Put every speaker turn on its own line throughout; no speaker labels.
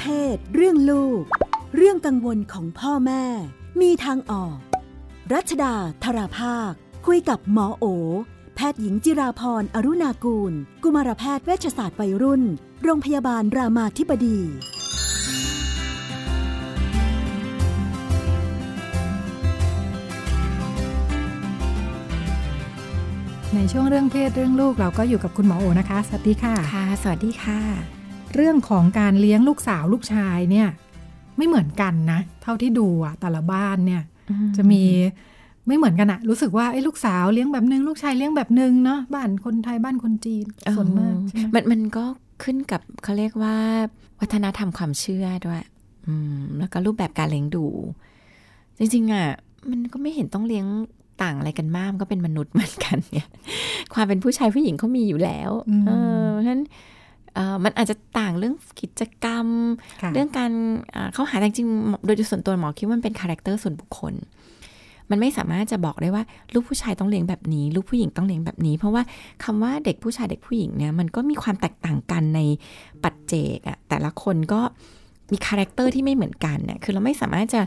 เพศ เรื่องลูก เรื่องกังวลของพ่อแม่ มีทางออก รัชดาธราภาค คุยกับหมอโอ แพทย์หญิงจิราพรอรุณากูล กุมารแพทย์เวชศาสตร์วัยรุ่น โรงพยาบาลรามาธิบดี
ในช่วงเรื่องเพศเรื่องลูกเราก็อยู่กับคุณหมอโอนะคะ สวัสดีค่ะ
ค่ะ สวัสดีค่ะ
เรื่องของการเลี้ยงลูกสาวลูกชายเนี่ย ไม่เหมือนกันนะ เท่าที่ดูอะแต่ละบ้านเนี่ย จะมีไม่เหมือนกันอะรู้สึกว่าไอ้ลูกสาวเลี้ยงแบบนึง ลูกชายเลี้ยงแบบนึงเนาะบ้านคนไทยบ้านคนจีนส่วนมากใช่ไหม
มันมันก็ขึ้นกับเขาเรียกว่า วัฒนธรรมความเชื่อด้วย อืม แล้วก็รูปแบบการเลี้ยงดู จริงๆอะมันก็ไม่เห็นต้องเลี้ยงต่างอะไรกันมากมันก็เป็นมนุษย์เหมือนกันเนี่ย ความเป็นผู้ชายผู้หญิงเขามีอยู่แล้ว เออเพราะฉะนั้นเอ่อ มันอาจจะต่างเรื่องกิจกรรม
ค่ะ
เรื่องการอ่าเข้าหาแต่จริงๆโดยส่วนตัวหมอคิดว่ามันเป็น character ส่วนบุคคล มันไม่สามารถจะบอกได้ว่าลูกผู้ชายต้องเลี้ยงแบบนี้ ลูกผู้หญิงต้องเลี้ยงแบบนี้ เพราะว่าคำว่าเด็กผู้ชายเด็กผู้หญิงเนี่ยมันก็มีความแตกต่างกันในปัจเจกอะแต่ละคนก็มี character ที่ไม่เหมือนกันเนี่ยคือเราไม่สามารถจะ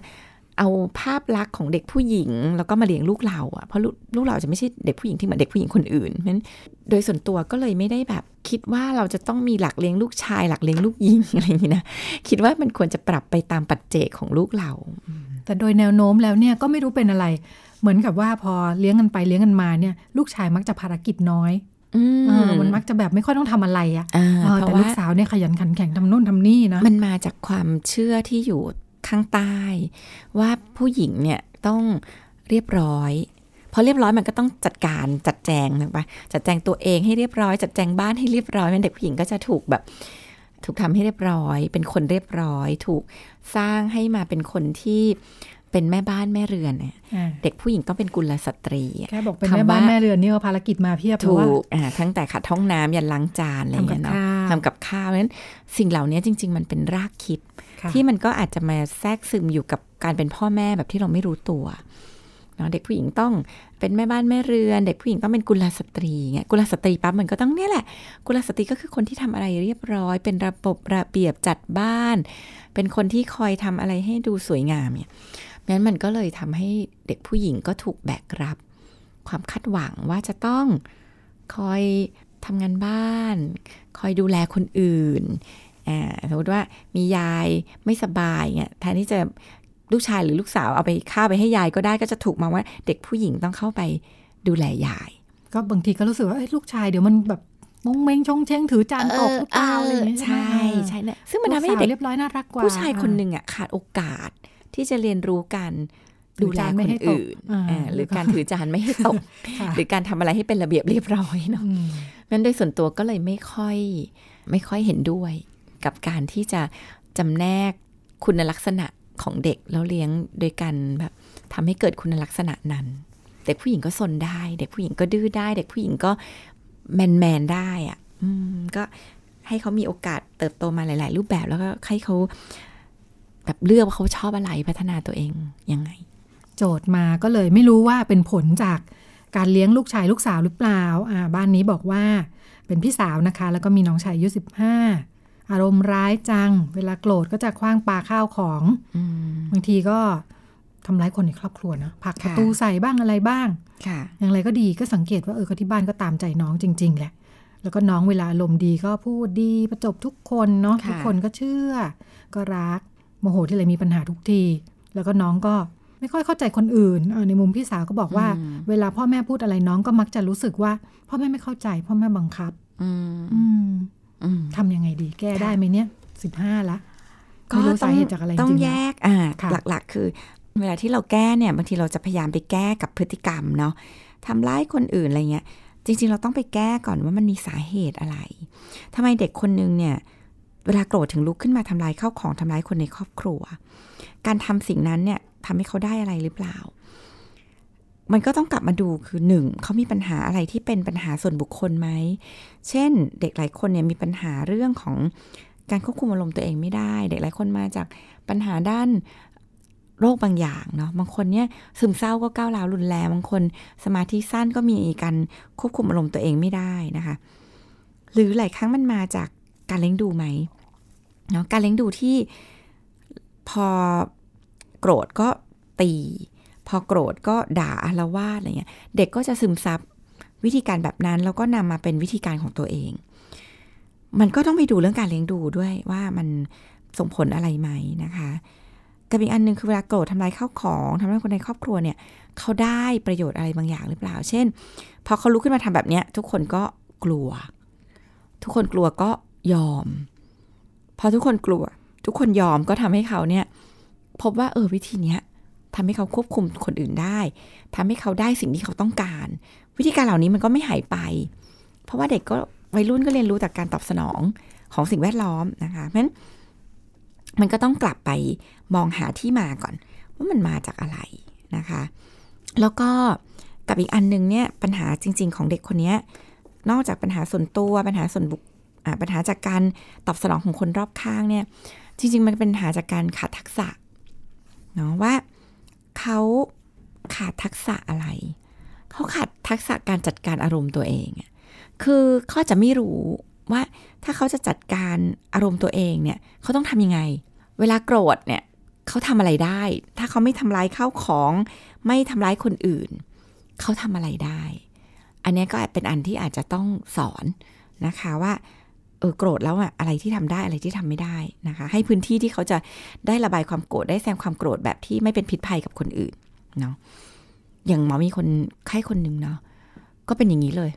เอาภาพลักษณ์ของเด็กผู้หญิง แล้วก็มาเลี้ยงลูกเราอะเพราะลูกลูกเราจะไม่ใช่เด็กผู้หญิงที่เหมือนเด็กผู้หญิงคนอื่นเพราะฉะนั้นโดยส่วนตัวก็เลยไม่ได้แบบคิดว่าเราจะต้องมีหลักเลี้ยงลูกชาย หลักเลี้ยงลูกหญิงอะไรอย่างนี้นะคิดว่ามันควรจะปรับไปตามปัจเจกของลูกเรา
แต่โดยแนวโน้มแล้วเนี่ยก็ไม่รู้เป็นอะไร เหมือนกับว่าพอเลี้ยงกันไปเลี้ยงกันมาเนี่ย ลูกชายมักจะภารกิจน้อย
อื
เออมันมักจะแบบไม่ค่อยต้องทำอะไรอะ
อ่า
เออ
เพ
แต่
ราะ
ลู
ว่า
กสาวเนี่ยขยันขันแข็งทำโน่นทำนี่นะ
มันมาจากความเชื่อที่อยู่ ข้างใต้ ว่าผู้หญิงเนี่ยต้องเรียบร้อยพอเรียบร้อยมันก็ต้องจัดการจัดแจงถูกปะจัดแจงตัวเองให้เรียบร้อย จัดแจงบ้านให้เรียบร้อยมันเด็กผู้หญิงก็จะถูกแบบ ถูกทำให้เรียบร้อย เป็นคนเรียบร้อย ถูกสร้างให้มาเป็นคนที่ เป็นแม่บ้านแม่เรือนเนี่ย
อ่า
เด็กผู้หญิงต้องเป็นกุลสตรีอะ
แค่บอกเป็น
คำ
แม่บ้าน
ว่า
แม่เรือนนี่ก็ภารกิจมาเพียบเพ
ถู
ราะว่า
กอ่าทั้งแต่ขัดห้องน้ำยันล้างจานอะไรอย่างเงี้ยเนาะ
ทำกับข้าว
ทำกับข้าวเพราะฉะนั้นสิ่งเหล่านี้จริง ๆ มันเป็นรากคิด
ค่ะ
ที่มันก็อาจจะมาแทรกซึมอยู่กับการเป็นพ่อแม่แบบที่เราไม่รู้ตัวเนาะเด็กผู้หญิงต้องเป็นแม่บ้านแม่เรือน เด็กผู้หญิงต้องเป็นกุลสตรีเงี้ยกุลสตรีปั๊บมันก็ต้องเนี่ยแหละ กุลสตรีก็คือคนที่ทำอะไรเรียบร้อย เป็นระบบระเบียบจัดบ้าน เป็นคนที่คอยทำอะไรให้ดูสวยงามเนี่ย งั้นมันก็เลยทำให้เด็กผู้หญิงก็ถูกแบกรับ ความคาดหวังว่าจะต้องคอยทำงานบ้าน คอยดูแลคนอื่นอ่าสมมติว่ามียายไม่สบายเนี่ยแทนที่จะลูกชายหรือลูกสาวเอาไปข้าวไปให้ยายก็ได้ก็จะถูกมองว่าเด็กผู้หญิงต้องเข้าไปดูแลยาย
ก็บางทีก็รู้สึกว่าเอ้ยลูกชายเดี๋ยวมันแบบมงเมงชงเชงถือจานตกหรือเปล่าอะไรอย่างเงี้ย
ใช่
ไหม
ใช่เนี่ยซึ่งมันทำให้
ลูกสาว
เด็ก
เรียบร้อยน่ารักกว่า
ผู้ชายคนหนึ่งอะขาดโอกาส ที่จะเรียนรู้การ
ถื
ดู
อ
แล
จาน
ค
ไม่
น
ให้ตก
อื่น
อ่า
อ่าหรือ
แล้วก็
การถือจานไม่ให้ตก
ค่ะ
หรือการทำอะไรให้เป็นระเบียบเรียบร้อยเนาะ
อืม
งั้นโดยส่วนตัวก็เลยไม่ค่อย ไม่ค่อยเห็นด้วย กับการที่จะจำแนกคุณลักษณะของเด็กแล้วเลี้ยงโดยการแบบทำให้เกิดคุณลักษณะนั้น เด็กผู้หญิงก็สนได้ เด็กผู้หญิงก็ดื้อได้ เด็กผู้หญิงก็แมนแมนๆได้อะอืมก็ให้เขามีโอกาสเติบโตมาหลาย ๆ รูปแบบแล้วก็ให้เขา แบบเลือกว่าเขาชอบอะไรพัฒนาตัวเองยังไง
โจทย์มาก็เลยไม่รู้ว่าเป็นผลจากการเลี้ยงลูกชายลูกสาวหรือเปล่าอ่าบ้านนี้บอกว่าเป็นพี่สาวนะคะ แล้วก็มีน้องชายอายุสิบห้าอารมณ์ร้ายจัง เวลาโกรธก็จะคว้างปาข้าวของ
อืม
บางทีก็ทำร้ายคนในครอบครัวนะผลักประ
ค่ะ
ตูใส่บ้างอะไรบ้าง
ค่ะ
อย่างไรก็ดีก็สังเกตว่าเออก็ที่บ้านก็ตามใจน้องจริง ๆ แหละ แล้วก็น้องเวลาอารมณ์ดีก็พูดดีประจบทุกคนเนาะ
ค่ะ
ทุกคนก็เชื่อ ก็รัก โมโหที่ไรมีปัญหาทุกที แล้วก็น้องก็ไม่ค่อยเข้าใจคนอื่นเออในมุมพี่สาวก็บอกว่า เวลาพ่อแม่พูดอะไรน้องก็มักจะรู้สึกว่า พ่อแม่ไม่เข้าใจ พ่อแม่บังคับ
อืม
อืม
อืม
ทำยังไงดี แก้ได้ไหมเนี่ยสิบห้าละ
ก็
ไม่รู้
ต้
สา
อง
เหตุจากอะไรจ
ต้อง
ริงๆ
แย
นะ
กอ่า
ค่ะ
หลักๆ คือ เวลาที่เราแก้เนี่ยบางทีเราจะพยายามไปแก้กับพฤติกรรมเนาะทำร้ายคนอื่นอะไรเงี้ย จริง ๆ เราต้องไปแก้ก่อนว่ามันมีสาเหตุอะไรทำไมเด็กคนนึงเนี่ย เวลาโกรธถึงลุกขึ้นมาทำลายข้าวของทำร้ายคนในครอบครัว การทำสิ่งนั้นเนี่ยทำให้เขาได้อะไรหรือเปล่า มันก็ต้องกลับมาดูคือหนึ่งเขามีปัญหาอะไรที่เป็นปัญหาส่วนบุคคลไหม เช่น เด็กหลายคนเนี่ยมีปัญหาเรื่องของการควบคุมอารมณ์ตัวเองไม่ได้ เด็กหลายคนมาจากปัญหาด้านโรคบางอย่างเนาะบางคนเนี่ยซึมเศร้าก็ก้าวร้าวรุนแรงบางคนสมาธิสั้นก็มีการควบคุมอารมณ์ตัวเองไม่ได้นะคะ หรือหลายครั้งมันมาจากการเลี้ยงดูไหม เนาะการเลี้ยงดูที่พอโกรธก็ตี พอโกรธก็ด่าอาละวาดอะไรเงี้ย เด็กก็จะซึมซับวิธีการแบบนั้นแล้วก็นำมาเป็นวิธีการของตัวเอง มันก็ต้องไปดูเรื่องการเลี้ยงดูด้วยว่ามันส่งผลอะไรไหมนะคะกับอีกอันหนึ่งคือเวลาโกรธทำลายข้าวของทำให้คนในครอบครัวเนี่ยเขาได้ประโยชน์อะไรบางอย่างหรือเปล่า เช่น พอเขาลุกขึ้นมาทำแบบเนี้ย ทุกคนก็กลัว ทุกคนกลัวก็ยอม พอทุกคนกลัว ทุกคนยอมก็ทำให้เขาเนี่ย พบว่าเออวิธีเนี้ยทำให้เขาควบคุมคนอื่นได้ทำให้เขาได้สิ่งที่เขาต้องการ วิธีการเหล่านี้มันก็ไม่หายไป เพราะว่าเด็กก็วัยรุ่นก็เรียนรู้จากการตอบสนองของสิ่งแวดล้อมนะคะเพราะฉะนั้นมันก็ต้องกลับไปมองหาที่มาก่อน ว่ามันมาจากอะไรนะคะ แล้วก็กับอีกอันนึงเนี่ยปัญหาจริง ๆ ของเด็กคนนี้นอกจากปัญหาส่วนตัวปัญหาส่วนบุค ปัญหาจากการตอบสนองของคนรอบข้างเนี่ย จริง ๆ มันเป็นปัญหาจากการขาดทักษะเนาะว่าเขาขาดทักษะอะไร เขาขาดทักษะการจัดการอารมณ์ตัวเองคือเขาจะไม่รู้ว่าถ้าเขาจะจัดการอารมณ์ตัวเองเนี่ยเขาต้องทำยังไง เวลาโกรธเนี่ยเขาทำอะไรได้ ถ้าเขาไม่ทำร้ายข้าวของ ไม่ทำร้ายคนอื่น เขาทำอะไรได้ อันนี้ก็เป็นอันที่อาจจะต้องสอนนะคะว่า เออโกรธแล้วอะอะไรที่ทำได้อะไรที่ทำไม่ได้นะคะ ให้พื้นที่ที่เขาจะได้ระบายความโกรธได้แสดงความโกรธแบบที่ไม่เป็นพิษภัยกับคนอื่นเนาะอย่างหมอมีคนไข้คนหนึ่งเนาะก็เป็นอย่างนี้เลย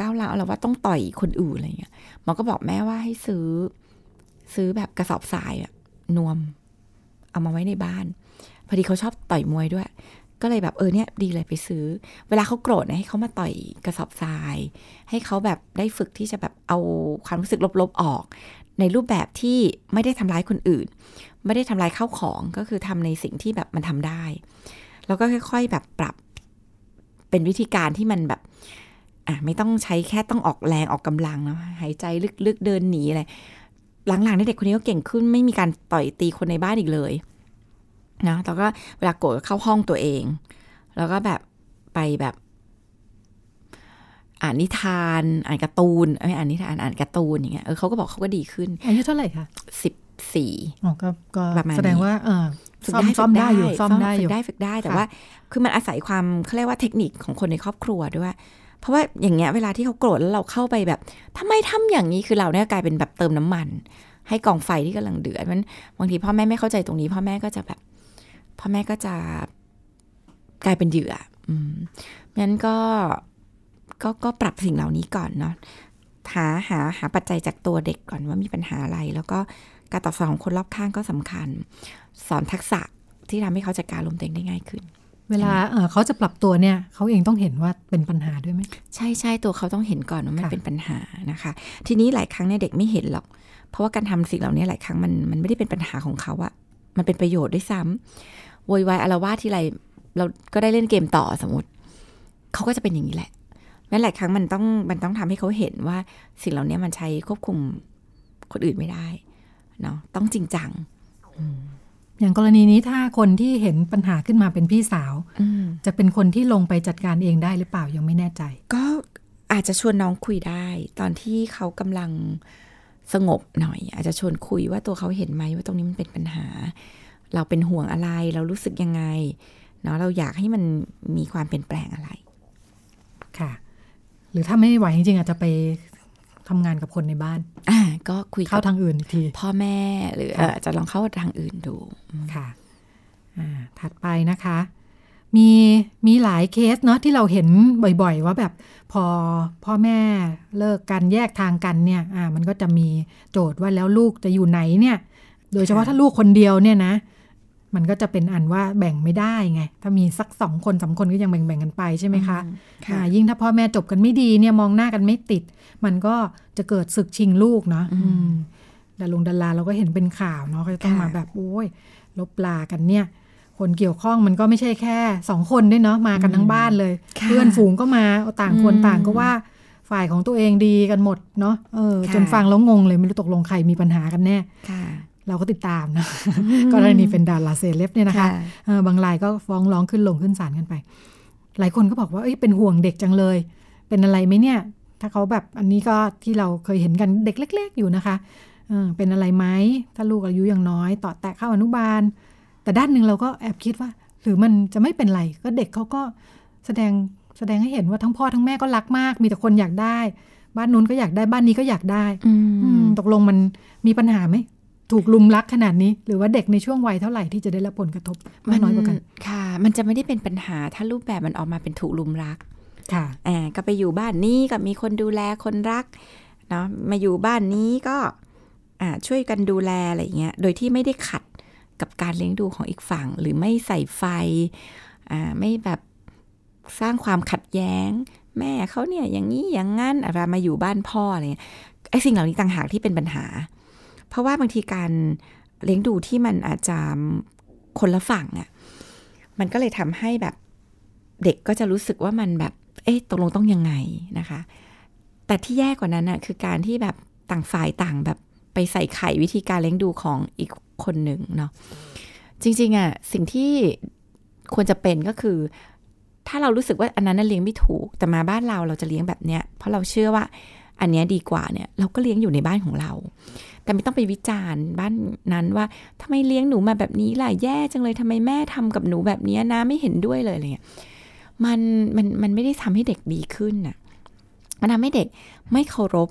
ก้าวร้าวเราว่าต้องต่อยคนอื่นอะไรเงี้ยหมอก็บอกแม่ว่าให้ซื้อ ซื้อแบบกระสอบทรายอะนวม เอามาไว้ในบ้าน พอดีเขาชอบต่อยมวยด้วย ก็เลยแบบเออเนี่ยดีเลยไปซื้อ เวลาเขาโกรธนะให้เขามาต่อยกระสอบทราย ให้เขาแบบได้ฝึกที่จะแบบเอาความรู้สึกลบๆออก ในรูปแบบที่ไม่ได้ทำร้ายคนอื่น ไม่ได้ทำลายข้าวของก็คือทำในสิ่งที่แบบมันทำได้ แล้วก็ค่อย ๆแบบปรับเป็นวิธีการที่มันแบบอะไม่ต้องใช้แค่ต้องออกแรงออกกำลังนะหายใจลึกๆเดินหนีอะไรหลังๆเด็กคนนี้ก็เก่งขึ้นไม่มีการต่อยตีคนในบ้านอีกเลย นะแล้วก็เวลาโกรธเข้าห้องตัวเอง แล้วก็แบบไปแบบ อ่านนิทาน อ่านการ์ตูนไม่อ่านนิทานอ่านการ์ตูนอย่างเงี้ยเออเขาก็บอกเขาก็ดีขึ้น
อายุเท่าไหร่คะ
สิบสี่
อ๋อก็ก็
ประมาณนี้
แสดงว่าเออ
ฝึก
ซ่อม
ได้
ซ่อมได้อยู่
ฝึก
ซ่อมได้อ
ฝึ
ยู่
กได้ฝึกได้แต่
ค่ะ
ว่า คือมันอาศัยความเขาเรียกว่าเทคนิคของคนในครอบครัวด้วยเพราะว่าอย่างเงี้ยเวลาที่เขาโกรธแล้วเราเข้าไปแบบทำไมทำอย่างนี้คือเราเนี่ยกลายเป็นแบบเติมน้ำมัน ให้กองไฟที่กำลังเดือดมันบางทีพ่อแม่ไม่เข้าใจตรงนี้ พ่อแม่ก็จะแบบ พ่อแม่ก็จะกลายเป็นเหยื่ออืมงั้นก็ก็ก็ปรับสิ่งเหล่านี้ก่อนเนาะหาหาหาปัจจัยจากตัวเด็กก่อนว่ามีปัญหาอะไร แล้วก็การตอบสนองของคนรอบข้างก็สำคัญ สอนทักษะที่ทำให้เขาจัดการลมณ์ตัวเองได้ง่ายขึ้น
เวลาเออเขาจะปรับตัวเนี่ย เขาเองต้องเห็นว่าเป็นปัญหาด้วยไหม
ใช่ใช่ตัวเขาต้องเห็นก่อนว่ามัน
ค่ะ
เป็นปัญหานะคะ ทีนี้หลายครั้งเนี่ยเด็กไม่เห็นหรอก เพราะว่าการทำสิ่งเหล่านี้หลายครั้งมันมันไม่ได้เป็นปัญหาของเขาอะ มันเป็นประโยชน์ด้วยซ้ำโวยวายอารวาสที่ไร เราก็ได้เล่นเกมต่อสมมติ เขาก็จะเป็นอย่างนี้แหละแม้หลายครั้งมันต้องมันต้องทำให้เขาเห็นว่าสิ่งเหล่านี้มันใช้ควบคุมคนอื่นไม่ได้เนาะต้องจริงจัง
อย่างกรณีนี้ถ้าคนที่เห็นปัญหาขึ้นมาเป็นพี่สาว
อืม
จะเป็นคนที่ลงไปจัดการเองได้หรือเปล่ายังไม่แน่ใจ
ก็อาจจะชวนน้องคุยได้ ตอนที่เขากำลัง สงบหน่อย อาจจะชวนคุยว่าตัวเขาเห็นไหมว่าตรงนี้มันเป็นปัญหา เราเป็นห่วงอะไร เรารู้สึกยังไงเนาะเราอยากให้มันมีความเปลี่ยนแปลงอะไร
ค่ะ หรือถ้าไม่ไหวจริงๆอาจจะไปทำงานกับคนในบ้าน
อ่า ก็คุย
เข้า
กับ
ทางอื่นอีกที
พ่อแม่หรือ
ค่ะ
เอ่อจะลองเข้าทางอื่นดู
ค่ะ อ่า ถัดไปนะคะ มีมีหลายเคสเนาะที่เราเห็นบ่อยๆ ว่าแบบพอพ่อแม่เลิกกันแยกทางกันเนี่ยอ่ามันก็จะมีโจทย์ว่าแล้วลูกจะอยู่ไหนเนี่ย โดยเฉพาะ
ค่ะ
ถ้าลูกคนเดียวเนี่ยนะ มันก็จะเป็นอันว่าแบ่งไม่ได้ไง ถ้ามีสักสองคนสามคนก็ยังแบ่งๆกันไปใช่ไหมคะ
ค่ะ
อ่ายิ่งถ้าพ่อแม่จบกันไม่ดีเนี่ยมองหน้ากันไม่ติด มันก็จะเกิดศึกชิงลูกเนาะ
อืม
อืมดารงดาราเราก็เห็นเป็นข่าวเนาะก็จะต้อง
ค่ะ
มาแบบโอ้ยลบลากันเนี่ย คนเกี่ยวข้องมันก็ไม่ใช่แค่สองคนด้วยเนาะมากันทั้งบ้านเลย
ค่ะ
เพื่อนฝูงก็มาเอาต่างคน
อืม
ต่างก็ว่าฝ่ายของตัวเองดีกันหมดเนาะเออ
ค่ะ
จนฟังแล้วงงเลยไม่รู้ตกลงใครมีปัญหากันแน่
ค่ะ
เราก็ติดตามนะกรณีเป็นดาราเซเลบเนี่ยนะคะ
ค่ะ
เออบางรายก็ฟ้องร้องขึ้นลงขึ้นศาลกันไป หลายคนก็บอกว่าเอ้ยเป็นห่วงเด็กจังเลย เป็นอะไรไหมเนี่ย ถ้าเขาแบบอันนี้ก็ที่เราเคยเห็นกันเด็กเล็ก ๆ อยู่นะคะเออเป็นอะไรไหมถ้าลูกอายุยังน้อย ต่อแตะเข้าอนุบาล แต่ด้านหนึ่งเราก็แอบคิดว่า หรือมันจะไม่เป็นไร ก็เด็กเขาก็แสดงแสดงให้เห็นว่าทั้งพ่อทั้งแม่ก็รักมาก มีแต่คนอยากได้ บ้านนู้นก็อยากได้บ้านนี้ก็อยากได้
อ
ตกลงมันมีปัญหาไหมถูกลุมรักขนาดนี้ หรือว่าเด็กในช่วงวัยเท่าไหร่ที่จะได้รับผลกระทบมากน้อยกว่ากัน
ค่ะ มันจะไม่ได้เป็นปัญหาถ้ารูปแบบมันออกมาเป็นถูกลุมรัก
ค่ะ
อ่าก็ไปอยู่บ้านนี้ก็มีคนดูแลคนรักเนาะมาอยู่บ้านนี้ก็อ่าช่วยกันดูแลอะไรอย่างเงี้ยโดยที่ไม่ได้ขัด กับการเลี้ยงดูของอีกฝั่ง หรือไม่ใส่ไฟไม่แบบสร้างความขัดแย้ง แม่เขาเนี่ยอย่างนี้อย่างงั้นอะไรมาอยู่บ้านพ่ออะไรเงี้ยไอ้สิ่งเหล่านี้ต่างหากที่เป็นปัญหา เพราะว่าบางทีการเลี้ยงดูที่มันอาจจะคนละฝั่งอะ่ะมันก็เลยทำให้แบบเด็กก็จะรู้สึกว่ามันแบบ เอ๊ะตกลงต้องยังไงนะคะ แต่ที่แย่กว่านั้นอะคือการที่แบบต่างฝ่ายต่างแบบไปใส่ไข่วิธีการเลี้ยงดูของอีก คนหนึ่งเนาะจริงๆอะสิ่งที่ควรจะเป็นก็คือ ถ้าเรารู้สึกว่าอันนั้นเลี้ยงไม่ถูก แต่มาบ้านเราเราจะเลี้ยงแบบเนี้ยเพราะเราเชื่อว่าอันเนี้ยดีกว่าเนี่ยเราก็เลี้ยงอยู่ในบ้านของเรา แต่ไม่ต้องไปวิจารณ์บ้านนั้นว่าทำไมเลี้ยงหนูมาแบบนี้ล่ะแย่จังเลยทำไมแม่ทำกับหนูแบบเนี้ยนะไม่เห็นด้วยเลยอะไรเงี้ยมันมันมันไม่ได้ทำให้เด็กดีขึ้นน่ะมันทำให้เด็กไม่เคารพ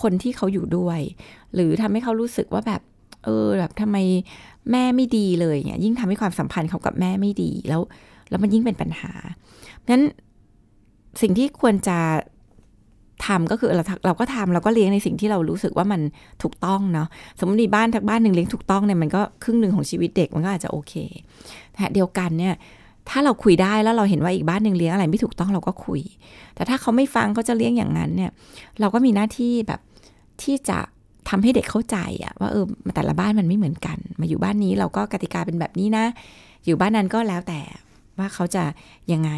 คนที่เขาอยู่ด้วย หรือทำให้เขารู้สึกว่าแบบ เออแบบทำไมแม่ไม่ดีเลยเนี่ยยิ่งทำให้ความสัมพันธ์เขากับแม่ไม่ดีแล้ว แล้วมันยิ่งเป็นปัญหางั้นสิ่งที่ควรจะทำก็คือเราเราก็ทำเราก็เลี้ยงในสิ่งที่เรารู้สึกว่ามันถูกต้องเนาะสมมติบ้านทักบ้านหนึ่งเลี้ยงถูกต้องเนี่ยมันก็ครึ่งหนึ่งของชีวิตเด็กมันก็อาจจะโอเคแต่เดียวกันเนี่ยถ้าเราคุยได้แล้วเราเห็นว่าอีกบ้านหนึ่งเลี้ยงอะไรไม่ถูกต้องเราก็คุย แต่ถ้าเขาไม่ฟังเขาจะเลี้ยงอย่างนั้นเนี่ย เราก็มีหน้าที่แบบที่จะ ทำให้เด็กเข้าใจอะว่าเออแต่ละบ้านมันไม่เหมือนกัน มาอยู่บ้านนี้เราก็กติกาเป็นแบบนี้นะ อยู่บ้านนั้นก็แล้วแต่ว่าเขาจะยังไง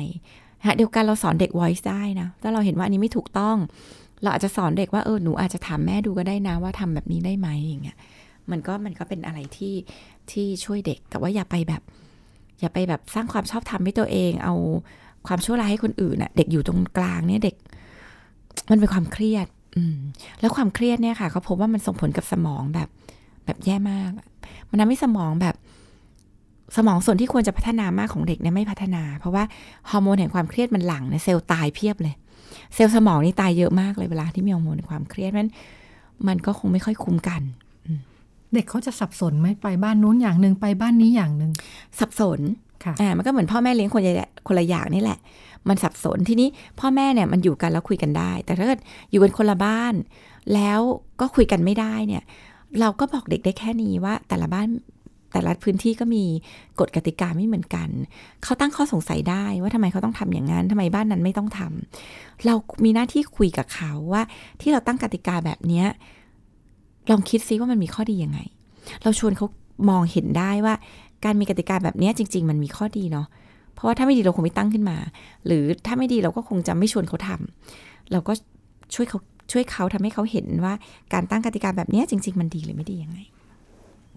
ฮะเดียวกันเราสอนเด็ก voice ได้นะถ้าเราเห็นว่าอันนี้ไม่ถูกต้อง เราอาจจะสอนเด็กว่าเออหนูอาจจะถามแม่ดูก็ได้นะว่าทำแบบนี้ได้ไหมอย่างเงี้ยมันก็มันก็เป็นอะไรที่ที่ช่วยเด็ก แต่ว่าอย่าไปแบบ อย่าไปแบบสร้างความชอบธรรมให้ตัวเอง เอาความชั่วร้ายให้คนอื่นน่ะ เด็กอยู่ตรงกลางเนี่ยเด็ก มันเป็นความเครียด แล้วความเครียดเนี่ยค่ะเขาพบว่ามันส่งผลกับสมองแบบ แบบแย่มาก มันทำให้สมองแบบ สมองส่วนที่ควรจะพัฒนามากของเด็กเนี่ยไม่พัฒนา เพราะว่าฮอร์โมนแห่งความเครียดมันหลั่งเนี่ยเซลล์ตายเพียบเลย เซลล์สมองนี่ตายเยอะมากเลยเวลาที่มีฮอร์โมนแห่งความเครียดมันมันก็คงไม่ค่อยคุ้มกัน
เด็กเขาจะสับสนไหมไปบ้านนู้นอย่างหนึ่งไปบ้านนี้อย่างหนึ่ง
สับสน
ค่ะ
อ่ามันก็เหมือนพ่อแม่เลี้ยงคนละคนละอย่างนี่แหละ มันสับสนทีนี้พ่อแม่เนี่ยมันอยู่กันแล้วคุยกันได้ แต่ถ้าเกิดอยู่กันคนละบ้าน แล้วก็คุยกันไม่ได้เนี่ย เราก็บอกเด็กได้แค่นี้ว่า แต่ละบ้านแต่ละพื้นที่ก็มีกฎกติกาไม่เหมือนกัน เขาตั้งข้อสงสัยได้ว่าทำไมเขาต้องทำอย่างนั้นทำไมบ้านนั้นไม่ต้องทำเรามีหน้าที่คุยกับเขาว่า ที่เราตั้งกติกาแบบเนี้ยลองคิดซิว่ามันมีข้อดียังไง เราชวนเขามองเห็นได้ว่า การมีกติกาแบบนี้จริง ๆ มันมีข้อดีเนาะ เพราะว่าถ้าไม่ดีเราคงไม่ตั้งขึ้นมา หรือถ้าไม่ดีเราก็คงจะไม่ชวนเขาทำเราก็ช่วยเขาช่วยเขาทำให้เขาเห็นว่าการตั้งกติกาแบบเนี้ยจริง ๆ มันดีหรือไม่ดียังไง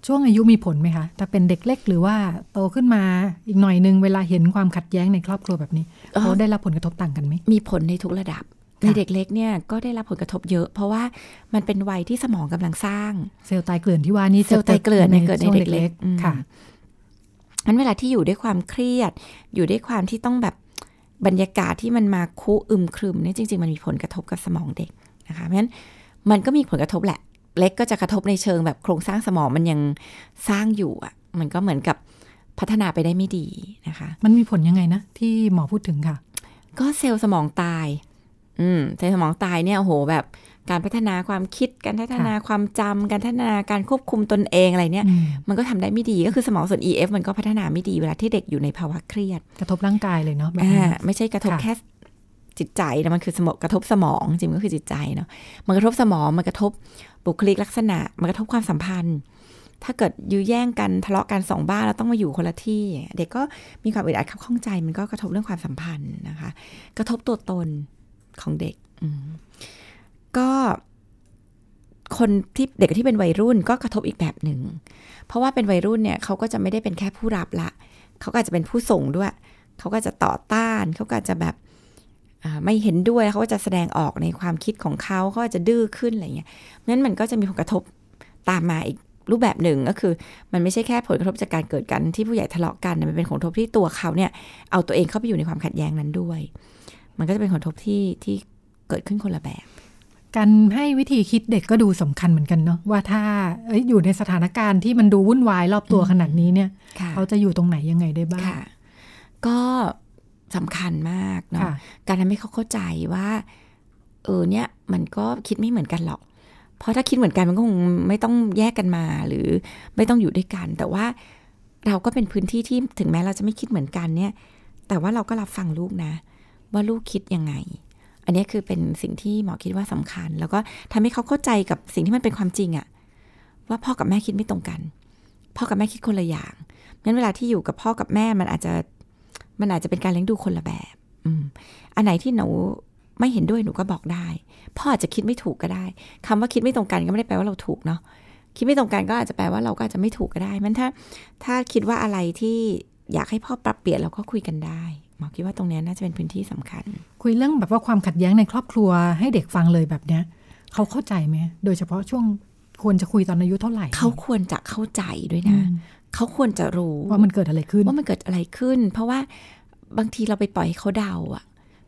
ช่วงอายุมีผลไหมคะถ้าเป็นเด็กเล็กหรือว่าโตขึ้นมาอีกหน่อยหนึ่งเวลาเห็นความขัดแย้งในครอบครัวแบบนี้
เออ
เขาได้รับผลกระทบต่างกันไหม
มีผลในทุกระดับในเด็กเล็กเนี่ยก็ได้รับผลกระทบเยอะ เพราะว่ามันเป็นวัยที่สมองกำลังสร้าง
เซลล์ตายเกลื่อนที่ว่านี่
เซลล์ตายเกลื่อนเนี่ยเกิดใน
ช่วง
เด็กเล็กอืม
ค่ะ
งั้นเวลาที่อยู่ด้วยความเครียด อยู่ด้วยความที่ต้องแบบบรรยากาศที่มันมาคุอึมครึมเนี่ยจริง ๆ มันมีผลกระทบกับสมองเด็กนะคะ เพราะฉะนั้นมันก็มีผลกระทบแหละ เล็กก็จะกระทบในเชิงแบบโครงสร้างสมองมันยังสร้างอยู่อะ มันก็เหมือนกับพัฒนาไปได้ไม่ดีนะคะ
มันมีผลยังไงนะที่หมอพูดถึงค่ะ
ก็เซลล์สมองตาย อืมเซลล์สมองตายเนี่ยโอ้โหแบบ การพัฒนาความคิด การพัฒนาความจำการพัฒนาการควบคุมตนเองอะไรเนี่ย
อืม
มันก็ทำได้ไม่ดีก็คือสมองส่วน EF มันก็พัฒนาไม่ดีเวลาที่เด็กอยู่ในภาวะเครียด
กระทบร่างกายเลยเนาะแบบ
อ่า
นี้
ไม่ใช่กระทบ
ค่ะ
แค่จิตใจนะมันคือสมองกระทบสมองจริงๆมันก็คือจิตใจเนาะมันกระทบสมองมันกระทบบุคลิกลักษณะ มันกระทบความสัมพันธ์ ถ้าเกิดยื้อแย่งกันทะเลาะกันสองบ้านแล้วต้องมาอยู่คนละที่ เด็กก็มีความอึดอัดขับข้องใจ มันก็กระทบเรื่องความสัมพันธ์นะคะ กระทบตัวตนของเด็ก อืม ก็คนที่เด็กที่เป็นวัยรุ่นก็กระทบอีกแบบหนึ่ง เพราะว่าเป็นวัยรุ่นเนี่ยเขาก็จะไม่ได้เป็นแค่ผู้รับละ เขาก็จะเป็นผู้ส่งด้วย เขาก็จะต่อต้าน เขาก็จะแบบไม่เห็นด้วย เขาก็จะแสดงออกในความคิดของเขาเขาอาจจะดื้อขึ้นอะไรเงี้ยนั้นมันก็จะมีผลกระทบตามมาอีกรูปแบบหนึ่งก็คือ มันไม่ใช่แค่ผลกระทบจากการเกิดกันที่ผู้ใหญ่ทะเลาะกัน มันเป็นผลกระทบที่ตัวเขาเนี่ยเอาตัวเองเข้าไปอยู่ในความขัดแย้งนั้นด้วย มันก็จะเป็นผลกระทบที่ที่เกิดขึ้นคนละแบบ
การให้วิธีคิดเด็กก็ดูสำคัญเหมือนกันเนาะว่าถ้าเอ้ยอยู่ในสถานการณ์ที่มันดูวุ่นวายรอบตัวขนาดนี้เนี่ย เขาจะอยู่ตรงไหนยังไงได้บ้าง
ค่ะก็สำคัญมากเนาะ
ค่ะ
การทำให้เขาเข้าใจว่า เออเนี่ยมันก็คิดไม่เหมือนกันหรอก เพราะถ้าคิดเหมือนกันมันก็คงไม่ต้องแยกกันมาหรือไม่ต้องอยู่ด้วยกัน แต่ว่าเราก็เป็นพื้นที่ที่ถึงแม้เราจะไม่คิดเหมือนกันเนี่ย แต่ว่าเราก็รับฟังลูกนะ ว่าลูกคิดยังไง อันนี้คือเป็นสิ่งที่หมอคิดว่าสำคัญ แล้วก็ทำให้เขาเข้าใจกับสิ่งที่มันเป็นความจริงอะว่าพ่อกับแม่คิดไม่ตรงกัน พ่อกับแม่คิดคนละอย่างงั้นเวลาที่อยู่กับพ่อกับแม่มันอาจจะมันอาจจะเป็นการเลี้ยงดูคนละแบบ อืม อันไหนที่หนูไม่เห็นด้วยหนูก็บอกได้ พ่ออาจจะคิดไม่ถูกก็ได้คำว่าคิดไม่ตรงกันก็ไม่ได้แปลว่าเราถูกเนาะคิดไม่ตรงกันก็อาจจะแปลว่าเราก็อาจจะไม่ถูกก็ได้มันถ้าถ้าคิดว่าอะไรที่อยากให้พ่อปรับเปลี่ยนเราก็คุยกันได้ หมอคิดว่าตรงเนี้ยน่าจะเป็นพื้นที่สำคัญ
คุยเรื่องแบบว่าความขัดแย้งในครอบครัวให้เด็กฟังเลยแบบเนี้ยเขาเข้าใจไหมโดยเฉพาะช่วงควรจะคุยตอนอายุเท่าไหร่
เขาควรจะเข้าใจด้วย
อื
นะ
ม
เขาควรจะรู้
ว่ามันเกิดอะไรขึ้น
ว่ามันเกิดอะไรขึ้น เพราะว่าบางทีเราไปปล่อยให้เขาเดาอะ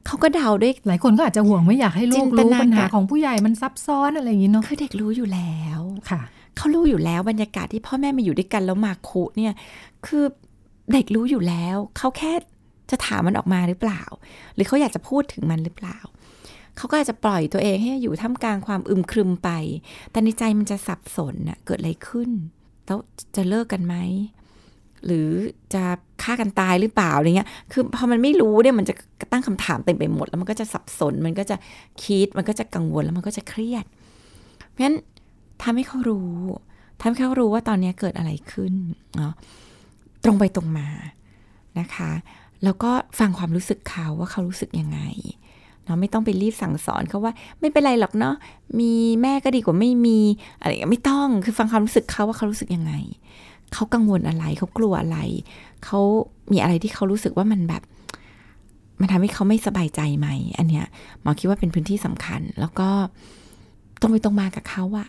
เขาก็เดาด้วย
หลายคนก็อาจจะห่วงไม่อยากให้ลู
จิ
ก
นต
รู้
นาการ
ปัญหาของผู้ใหญ่มันซับซ้อนอะไรอย่างนี้เนาะ
คือเด็กรู้อยู่แล้ว
ค่ะ
เขารู้อยู่แล้วบรรยากาศที่พ่อแม่มาอยู่ด้วยกันแล้วมาคุเนี่ย คือเด็กรู้อยู่แล้ว เขาแค่ จะถามมันออกมาหรือเปล่า หรือเขาอยากจะพูดถึงมันหรือเปล่า เขาก็อาจจะปล่อยตัวเองให้อยู่ท่ามกลางความอึมครึมไป แต่ในใจมันจะสับสนน่ะเกิดอะไรขึ้น แล้วจะเลิกกันไหม หรือจะฆ่ากันตายหรือเปล่าอะไรเงี้ย คือพอมันไม่รู้เนี่ยมันจะตั้งคำถามเต็มไปหมด แล้วมันก็จะสับสน มันก็จะคิด มันก็จะกังวล แล้วมันก็จะเครียด เพราะฉะนั้นทำให้เขารู้ทำให้เขารู้ว่าตอนนี้เกิดอะไรขึ้นเนาะตรงไปตรงมานะคะ แล้วก็ฟังความรู้สึกเขาว่าเขารู้สึกยังไงเนาะไม่ต้องไปรีบสั่งสอนเขาว่าไม่เป็นไรหรอกเนาะมีแม่ก็ดีกว่าไม่มีอะไรไม่ต้องคือฟังความรู้สึกเขาว่าเขารู้สึกยังไงเขากังวลอะไรเขากลัวอะไรเขามีอะไรที่เขารู้สึกว่ามันแบบมันทำให้เขาไม่สบายใจไหม อันเนี้ยหมอคิดว่าเป็นพื้นที่สำคัญ แล้วก็ตรงไปตรงมากับเขาอะ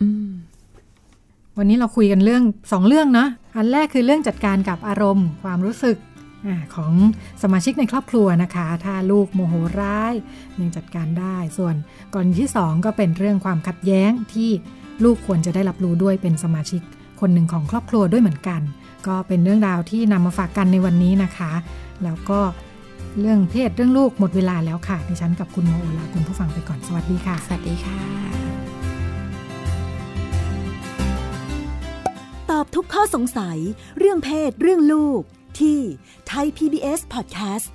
อืม
วันนี้เราคุยกันเรื่องสองเรื่องเนาะอันแรกคือเรื่องจัดการกับอารมณ์ ความรู้สึก อาของสมาชิกในครอบครัวนะคะ ถ้าลูกโมโหร้ายยังจัดการได้ ส่วนกรณีที่สองก็เป็นเรื่องความขัดแย้งที่ลูกควรจะได้รับรู้ด้วยเป็นสมาชิกคนหนึ่งของครอบครัวด้วยเหมือนกัน ก็เป็นเรื่องราวที่นำมาฝากกันในวันนี้นะคะ แล้วก็เรื่องเพศเรื่องลูกหมดเวลาแล้วค่ะ ดิฉันกับคุณโมโอลาคุณผู้ฟังไปก่อน สวัสดีค่ะ
สวัสดีค่ะ
ตอบทุกข้อสงสัย เรื่องเพศเรื่องลูก ที่ Thai PBS Podcast